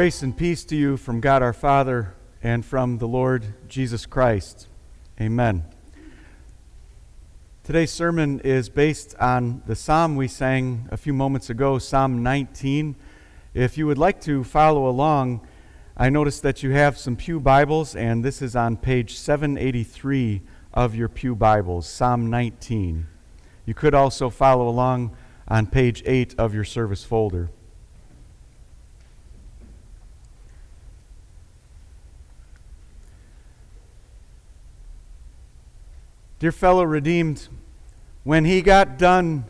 Grace and peace to you from God our Father and from the Lord Jesus Christ. Amen. Today's sermon is based on the psalm we sang a few moments ago, Psalm 19. If you would like to follow along, I noticed that you have some Pew Bibles, and this is on page 783 of your Pew Bibles, Psalm 19. You could also follow along on page 8 of your service folder. Dear fellow redeemed, when he got done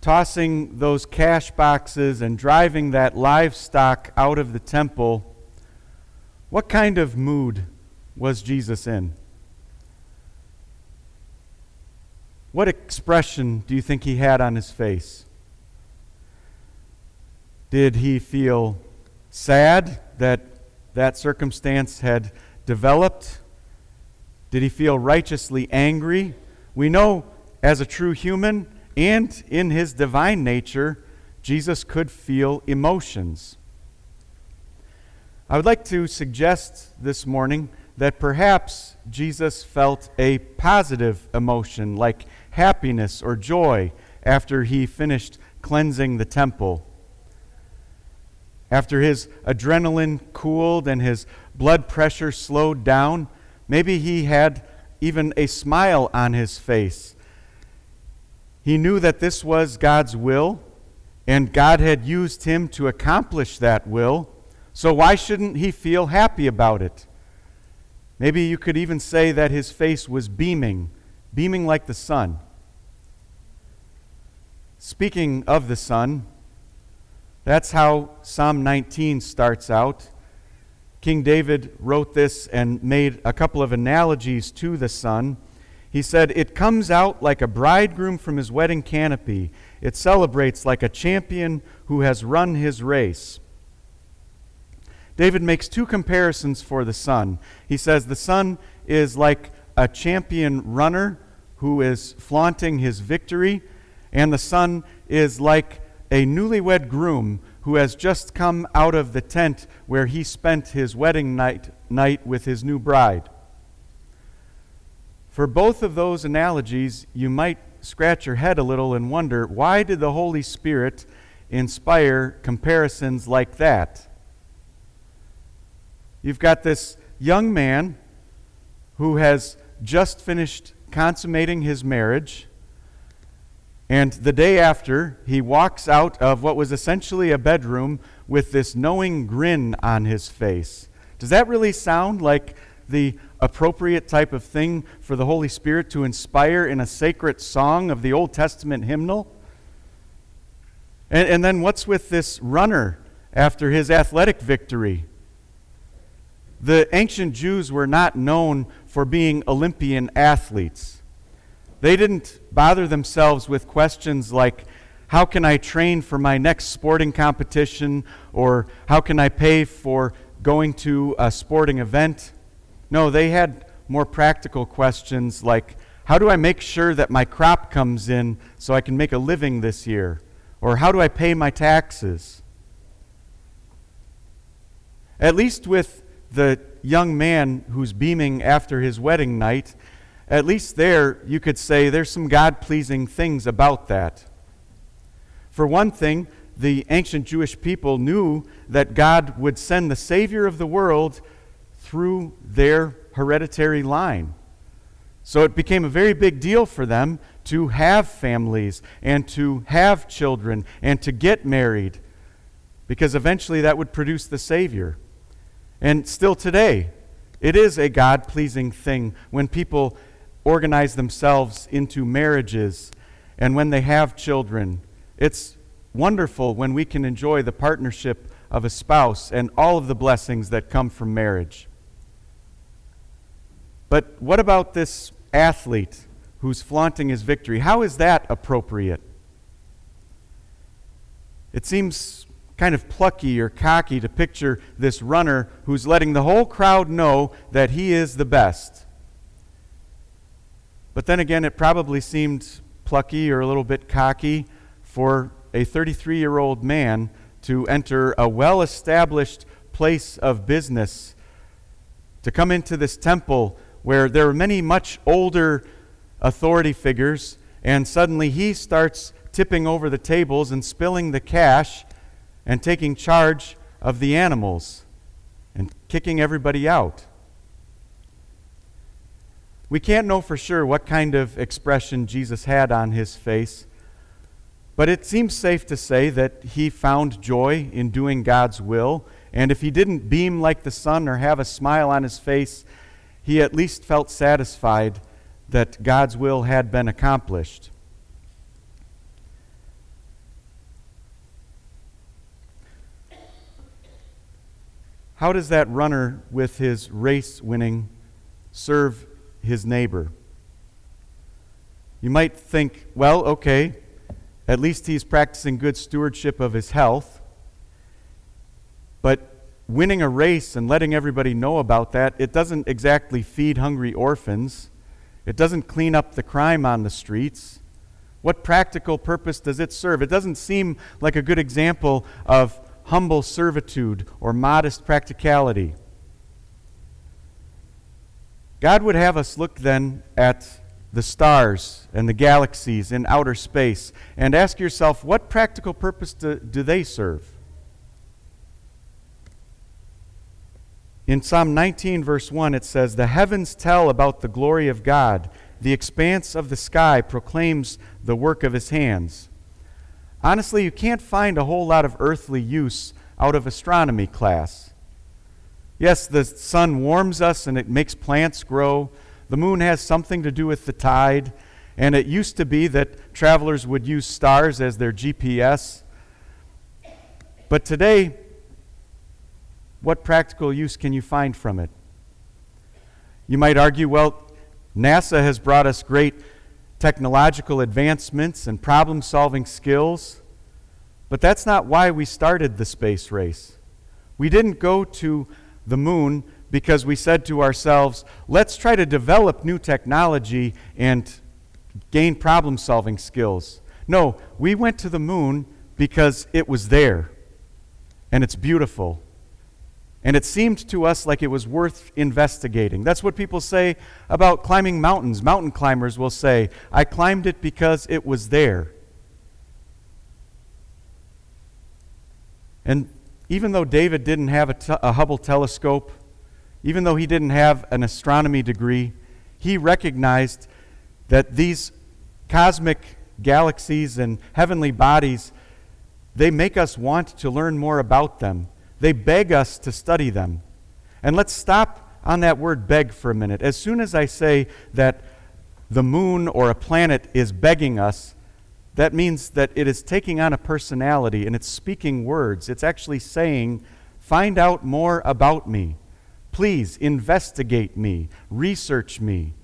tossing those cash boxes and driving that livestock out of the temple, what kind of mood was Jesus in? What expression do you think he had on his face? Did he feel sad that that circumstance had developed? Did he feel righteously angry? We know as a true human and in his divine nature, Jesus could feel emotions. I would like to suggest this morning that perhaps Jesus felt a positive emotion like happiness or joy after he finished cleansing the temple. After his adrenaline cooled and his blood pressure slowed down, Maybe he had even a smile on his face. He knew that this was God's will, and God had used him to accomplish that will. So why shouldn't he feel happy about it? Maybe you could even say that his face was beaming, beaming like the sun. Speaking of the sun, that's how Psalm 19 starts out. King David wrote this and made a couple of analogies to the sun. He said, It comes out like a bridegroom from his wedding canopy. It celebrates like a champion who has run his race. David makes two comparisons for the sun. He says, The sun is like a champion runner who is flaunting his victory, and the sun is like a newlywed groom who has just come out of the tent where he spent his wedding night, night with his new bride. For both of those analogies, you might scratch your head a little and wonder why did the Holy Spirit inspire comparisons like that? You've got this young man who has just finished consummating his marriage and the day after, he walks out of what was essentially a bedroom with this knowing grin on his face. Does that really sound like the appropriate type of thing for the Holy Spirit to inspire in a sacred song of the Old Testament hymnal? And, and then what's with this runner after his athletic victory? The ancient Jews were not known for being Olympian athletes. They didn't bother themselves with questions like, how can I train for my next sporting competition? Or how can I pay for going to a sporting event? No, they had more practical questions like, how do I make sure that my crop comes in so I can make a living this year? Or how do I pay my taxes? At least with the young man who's beaming after his wedding night, at least there you could say there's some God pleasing things about that. For one thing, the ancient Jewish people knew that God would send the Savior of the world through their hereditary line. So it became a very big deal for them to have families and to have children and to get married because eventually that would produce the Savior. And still today, it is a God pleasing thing when people organize themselves into marriages and when they have children. It's wonderful when we can enjoy the partnership of a spouse and all of the blessings that come from marriage. But what about this athlete who's flaunting his victory? How is that appropriate? It seems kind of plucky or cocky to picture this runner who's letting the whole crowd know that he is the best. But then again, it probably seemed plucky or a little bit cocky for a 33 year old man to enter a well established place of business, to come into this temple where there are many much older authority figures, and suddenly he starts tipping over the tables and spilling the cash and taking charge of the animals and kicking everybody out. We can't know for sure what kind of expression Jesus had on his face, but it seems safe to say that he found joy in doing God's will. And if he didn't beam like the sun or have a smile on his face, he at least felt satisfied that God's will had been accomplished. How does that runner with his race winning serve his neighbor. You might think, well, okay, at least he's practicing good stewardship of his health. But winning a race and letting everybody know about that, it doesn't exactly feed hungry orphans. It doesn't clean up the crime on the streets. What practical purpose does it serve? It doesn't seem like a good example of humble servitude or modest practicality. God would have us look then at the stars and the galaxies in outer space and ask yourself, what practical purpose do, do they serve? In Psalm 19, verse 1, it says, The heavens tell about the glory of God, the expanse of the sky proclaims the work of his hands. Honestly, you can't find a whole lot of earthly use out of astronomy class. Yes, the sun warms us and it makes plants grow. The moon has something to do with the tide. And it used to be that travelers would use stars as their GPS. But today, what practical use can you find from it? You might argue, well, NASA has brought us great technological advancements and problem solving skills, but that's not why we started the space race. We didn't go to the moon because we said to ourselves, let's try to develop new technology and gain problem solving skills. No, we went to the moon because it was there and it's beautiful. And it seemed to us like it was worth investigating. That's what people say about climbing mountains. Mountain climbers will say, I climbed it because it was there. And even though David didn't have a, t- a Hubble telescope, even though he didn't have an astronomy degree, he recognized that these cosmic galaxies and heavenly bodies, they make us want to learn more about them. They beg us to study them. And let's stop on that word beg for a minute. As soon as I say that the moon or a planet is begging us, that means that it is taking on a personality and it's speaking words. It's actually saying, Find out more about me. Please investigate me, research me.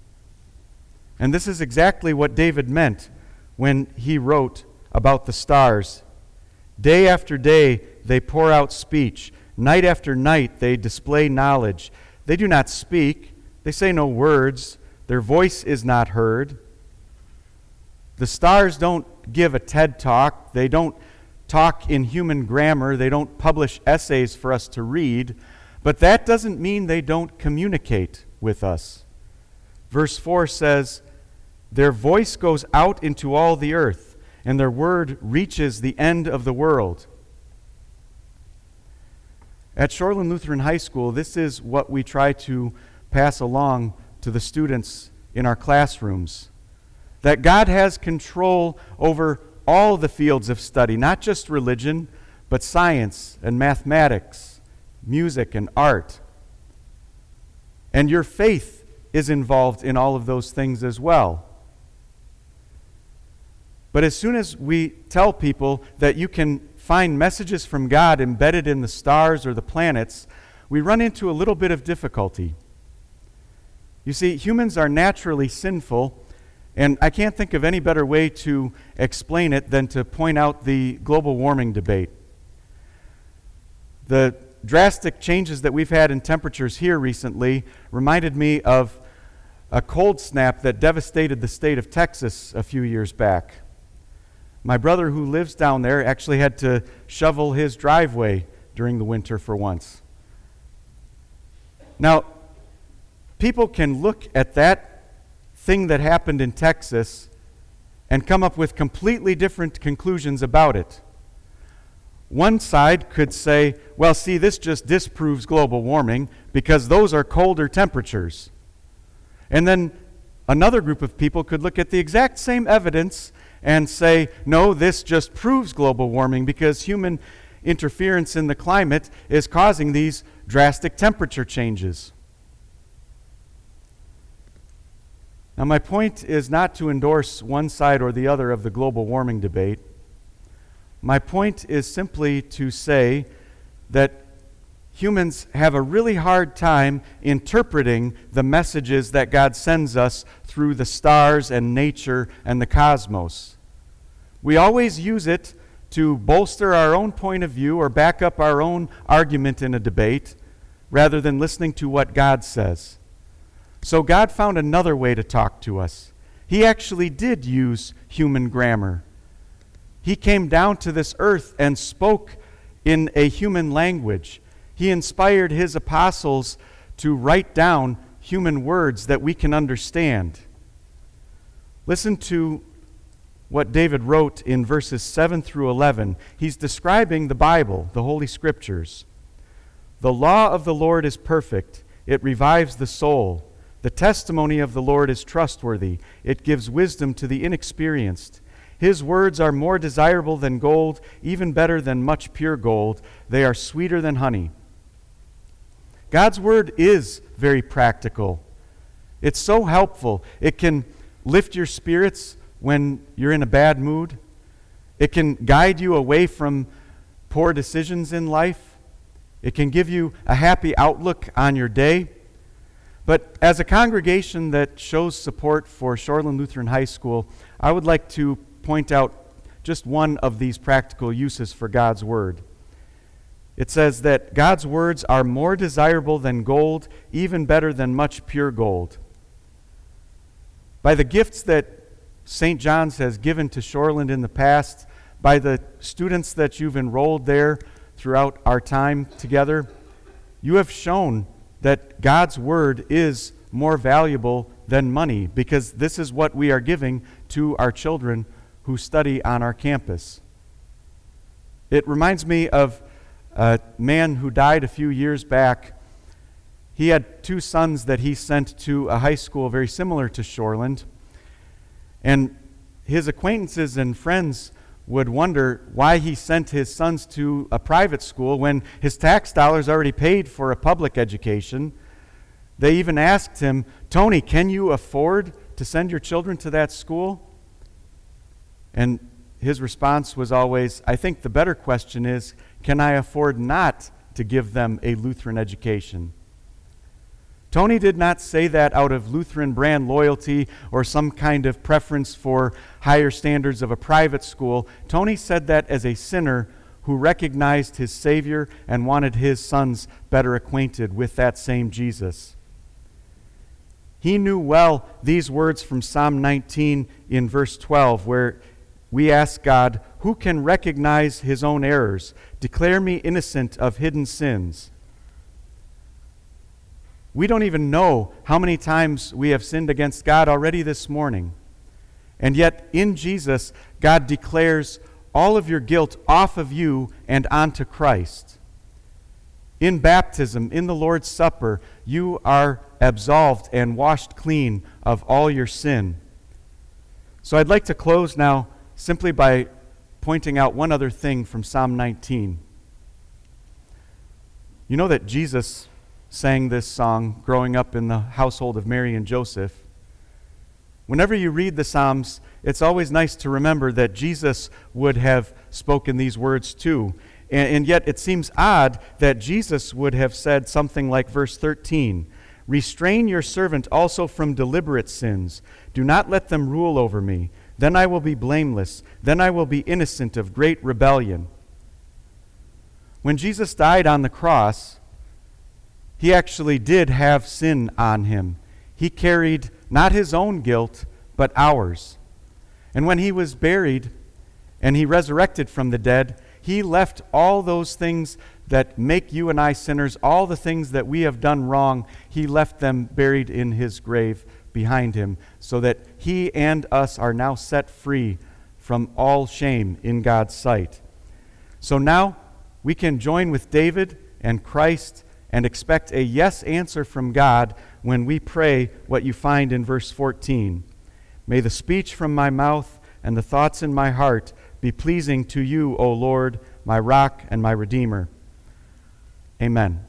And this is exactly what David meant when he wrote about the stars. Day after day, they pour out speech. Night after night, they display knowledge. They do not speak, they say no words, their voice is not heard. The stars don't give a TED talk, they don't talk in human grammar, they don't publish essays for us to read, but that doesn't mean they don't communicate with us. Verse 4 says, Their voice goes out into all the earth, and their word reaches the end of the world. At Shoreland Lutheran High School, this is what we try to pass along to the students in our classrooms that God has control over all the fields of study, not just religion, but science and mathematics, music and art. And your faith is involved in all of those things as well. But as soon as we tell people that you can find messages from God embedded in the stars or the planets, we run into a little bit of difficulty. You see, humans are naturally sinful and I can't think of any better way to explain it than to point out the global warming debate. The drastic changes that we've had in temperatures here recently reminded me of a cold snap that devastated the state of Texas a few years back. My brother, who lives down there, actually had to shovel his driveway during the winter for once. Now, people can look at that thing that happened in Texas and come up with completely different conclusions about it. One side could say, well, see, this just disproves global warming because those are colder temperatures. And then another group of people could look at the exact same evidence and say, no, this just proves global warming because human interference in the climate is causing these drastic temperature changes. Now, my point is not to endorse one side or the other of the global warming debate. My point is simply to say that humans have a really hard time interpreting the messages that God sends us through the stars and nature and the cosmos. We always use it to bolster our own point of view or back up our own argument in a debate rather than listening to what God says. So God found another way to talk to us. He actually did use human grammar. He came down to this earth and spoke in a human language. He inspired his apostles to write down human words that we can understand. Listen to what David wrote in verses 7 through 11. He's describing the Bible, the Holy Scriptures. The law of the Lord is perfect, it revives the soul. The testimony of the Lord is trustworthy, it gives wisdom to the inexperienced. His words are more desirable than gold, even better than much pure gold. They are sweeter than honey. God's word is very practical. It's so helpful. It can lift your spirits when you're in a bad mood, it can guide you away from poor decisions in life, it can give you a happy outlook on your day. But as a congregation that shows support for Shoreland Lutheran High School, I would like to point out just one of these practical uses for God's Word. It says that God's words are more desirable than gold, even better than much pure gold. By the gifts that St. John's has given to Shoreland in the past, by the students that you've enrolled there throughout our time together, you have shown that God's word is more valuable than money because this is what we are giving to our children who study on our campus. It reminds me of a man who died a few years back. He had two sons that he sent to a high school very similar to Shoreland. And his acquaintances and friends would wonder why he sent his sons to a private school when his tax dollars already paid for a public education. They even asked him, Tony, can you afford to send your children to that school? And his response was always, I think the better question is, can I afford not to give them a Lutheran education? Tony did not say that out of Lutheran brand loyalty or some kind of preference for higher standards of a private school. Tony said that as a sinner who recognized his Savior and wanted his sons better acquainted with that same Jesus. He knew well these words from Psalm 19 in verse 12, where we ask God, Who can recognize his own errors? Declare me innocent of hidden sins. We don't even know how many times we have sinned against God already this morning. And yet, in Jesus, God declares all of your guilt off of you and onto Christ. In baptism, in the Lord's Supper, you are absolved and washed clean of all your sin. So I'd like to close now simply by pointing out one other thing from Psalm 19. You know that Jesus sang this song growing up in the household of Mary and Joseph. Whenever you read the Psalms, it's always nice to remember that Jesus would have spoken these words too. And, and, yet it seems odd that Jesus would have said something like verse 13 Restrain your servant also from deliberate sins. Do not let them rule over me. Then I will be blameless. Then I will be innocent of great rebellion. When Jesus died on the cross, he actually did have sin on him. He carried not his own guilt, but ours. And when he was buried, and he resurrected from the dead, he left all those things that make you and I sinners, all the things that we have done wrong, he left them buried in his grave behind him, so that he and us are now set free from all shame in God's sight. So now we can join with David and Christ and expect a yes answer from God when we pray what you find in verse 14. May the speech from my mouth and the thoughts in my heart be pleasing to you, O Lord, my rock and my redeemer. Amen.